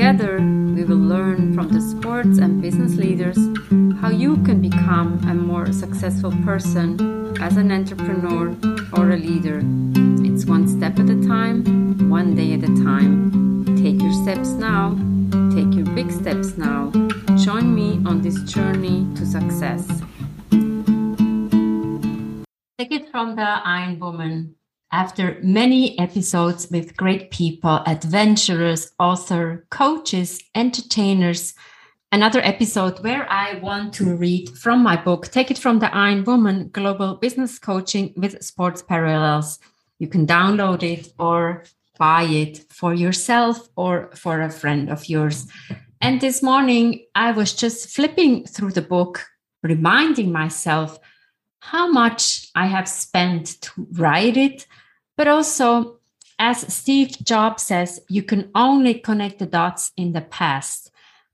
Together, we will learn from the sports and business leaders how you can become a more successful person as an entrepreneur or a leader. It's one step at a time, one day at a time. Take your steps now, take your big steps now. Join me on this journey to success. Take it from the Iron Woman. After many episodes with great people, adventurers, author, coaches, entertainers, another episode where I want to read from my book, Take It from the Iron Woman Global Business Coaching with Sports Parallels. You can download it or buy it for yourself or for a friend of yours. And this morning, I was just flipping through the book, reminding myself how much I have spent to write it, but also, as Steve Jobs says, you can only connect the dots in the past.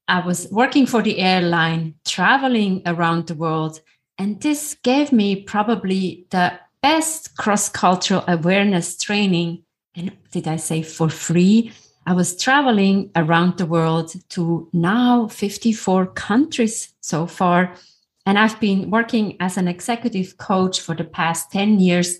I was working for the airline, traveling around the world, and this gave me probably the best cross cultural awareness training. And did I say for free? I was traveling around the world to now 54 countries so far. And I've been working as an executive coach for the past 10 years.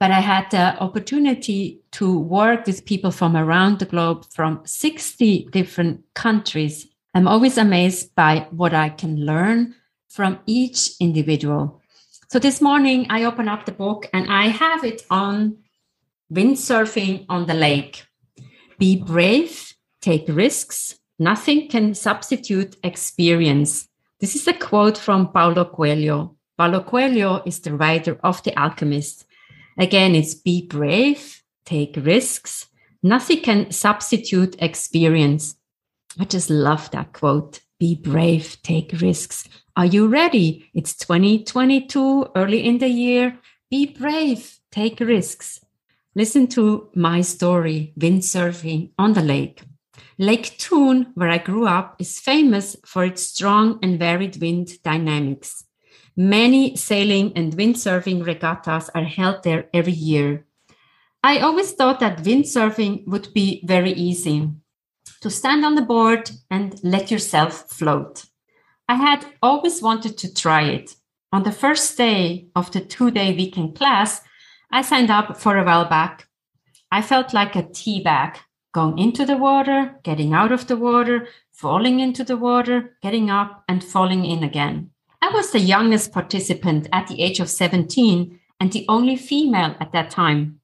But I had the opportunity to work with people from around the globe from 60 different countries I'm always amazed by what I can learn from each individual. So this morning I open up the book and I have it on windsurfing on the lake. Be brave, take risks. Nothing can substitute experience. This is a quote from Paulo Coelho. Paulo Coelho is the writer of The Alchemist. Again, it's be brave, take risks. Nothing can substitute experience. I just love that quote. Be brave, take risks. Are you ready? It's 2022, early in the year. Be brave, take risks. Listen to my story, windsurfing on the lake. Lake Thun, where I grew up, is famous for its strong and varied wind dynamics. Many sailing and windsurfing regattas are held there every year. I always thought that windsurfing would be very easy to stand on the board and let yourself float. I had always wanted to try it. On the first day of the two day weekend class, I signed up for a while back. I felt like a tea bag, going into the water, getting out of the water, falling into the water, getting up, and falling in again. I was the youngest participant at the age of 17 and the only female at that time.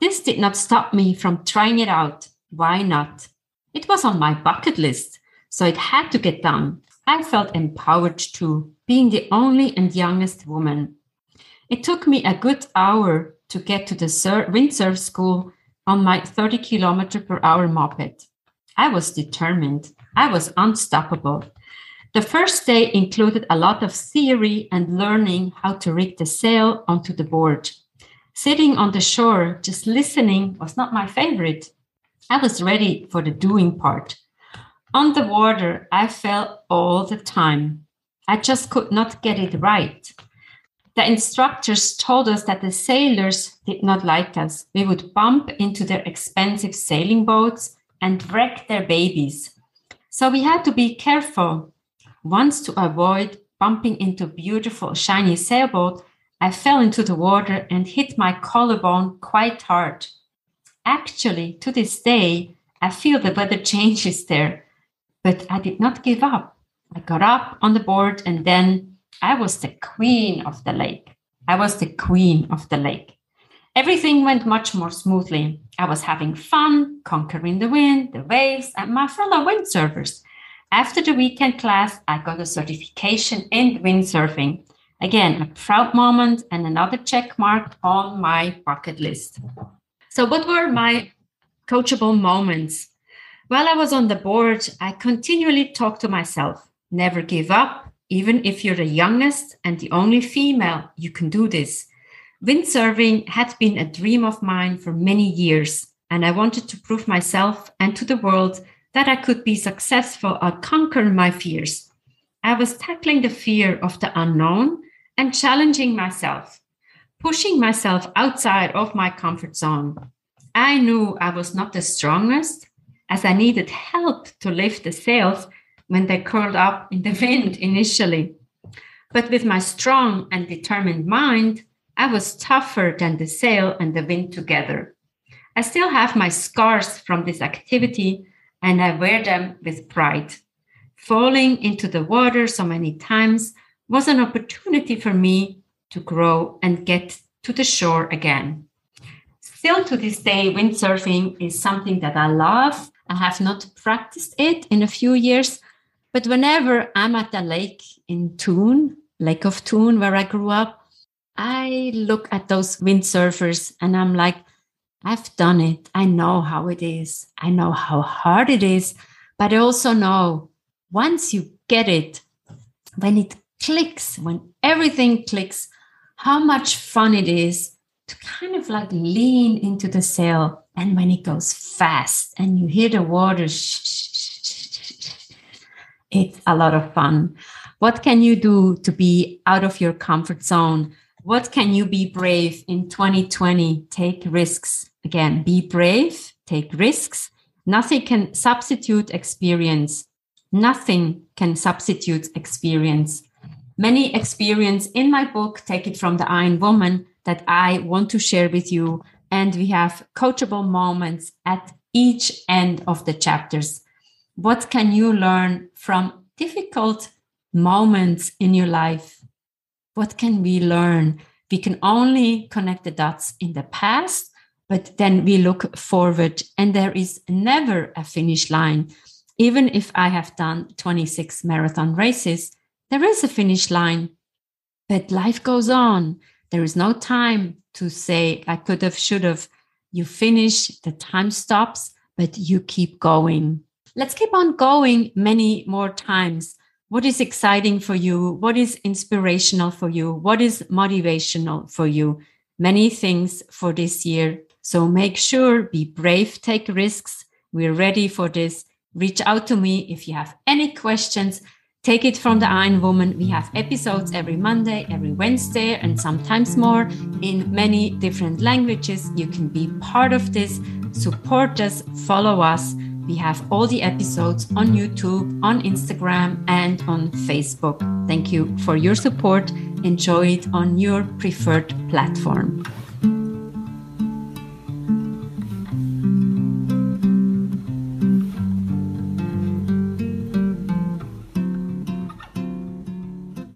This did not stop me from trying it out. Why not? It was on my bucket list, so it had to get done. I felt empowered too, being the only and youngest woman. It took me a good hour to get to the sur- windsurf school on my 30 kilometer per hour moped. I was determined. I was unstoppable. The first day included a lot of theory and learning how to rig the sail onto the board. Sitting on the shore, just listening, was not my favorite. I was ready for the doing part. On the water, I fell all the time. I just could not get it right. The instructors told us that the sailors did not like us. We would bump into their expensive sailing boats and wreck their babies. So we had to be careful. Once to avoid bumping into a beautiful shiny sailboat, I fell into the water and hit my collarbone quite hard. Actually, to this day, I feel the weather changes there, but I did not give up. I got up on the board and then I was the queen of the lake. I was the queen of the lake. Everything went much more smoothly. I was having fun, conquering the wind, the waves, and my fellow windsurfers. After the weekend class, I got a certification in windsurfing. Again, a proud moment and another check mark on my bucket list. So, what were my coachable moments? While I was on the board, I continually talked to myself never give up, even if you're the youngest and the only female, you can do this. Windsurfing had been a dream of mine for many years, and I wanted to prove myself and to the world that I could be successful at conquering my fears. I was tackling the fear of the unknown and challenging myself, pushing myself outside of my comfort zone. I knew I was not the strongest, as I needed help to lift the sails when they curled up in the wind initially. But with my strong and determined mind, I was tougher than the sail and the wind together. I still have my scars from this activity and I wear them with pride. Falling into the water so many times was an opportunity for me to grow and get to the shore again. Still to this day, windsurfing is something that I love I have not practiced it in a few years, but whenever I'm at the lake in Thun, Lake of Thun, where I grew up, I look at those windsurfers and I'm like, I've done it. I know how it is. I know how hard it is. But I also know once you get it, when it clicks, when everything clicks, how much fun it is to kind of like lean into the sail and when it goes fast and you hear the water, a lot of fun. What can you do to be out of your comfort zone? What can you be brave in 2020? Take risks. Again, be brave, take risks. Nothing can substitute experience. Nothing can substitute experience. Many experience in my book, Take It from the Iron Woman, that I want to share with you and we have coachable moments at each end of the chapters. What can you learn from difficult moments in your life? What can we learn? We can only connect the dots in the past, but then we look forward, and there is never a finish line. Even if I have done 26 marathon races, there is a finish line, but life goes on. There is no time to say, I could have, should have. You finish, the time stops, but you keep going. Let's keep on going many more times. What is exciting for you? What is inspirational for you? What is motivational for you? Many things for this year. So make sure, be brave, take risks. We're ready for this. Reach out to me if you have any questions. Take it from the Iron Woman. We have episodes every Monday, every Wednesday, and sometimes more in many different languages. You can be part of this, support us, follow us. We have all the episodes on YouTube, on Instagram, and on Facebook. Thank you for your support. Enjoy it on your preferred platform.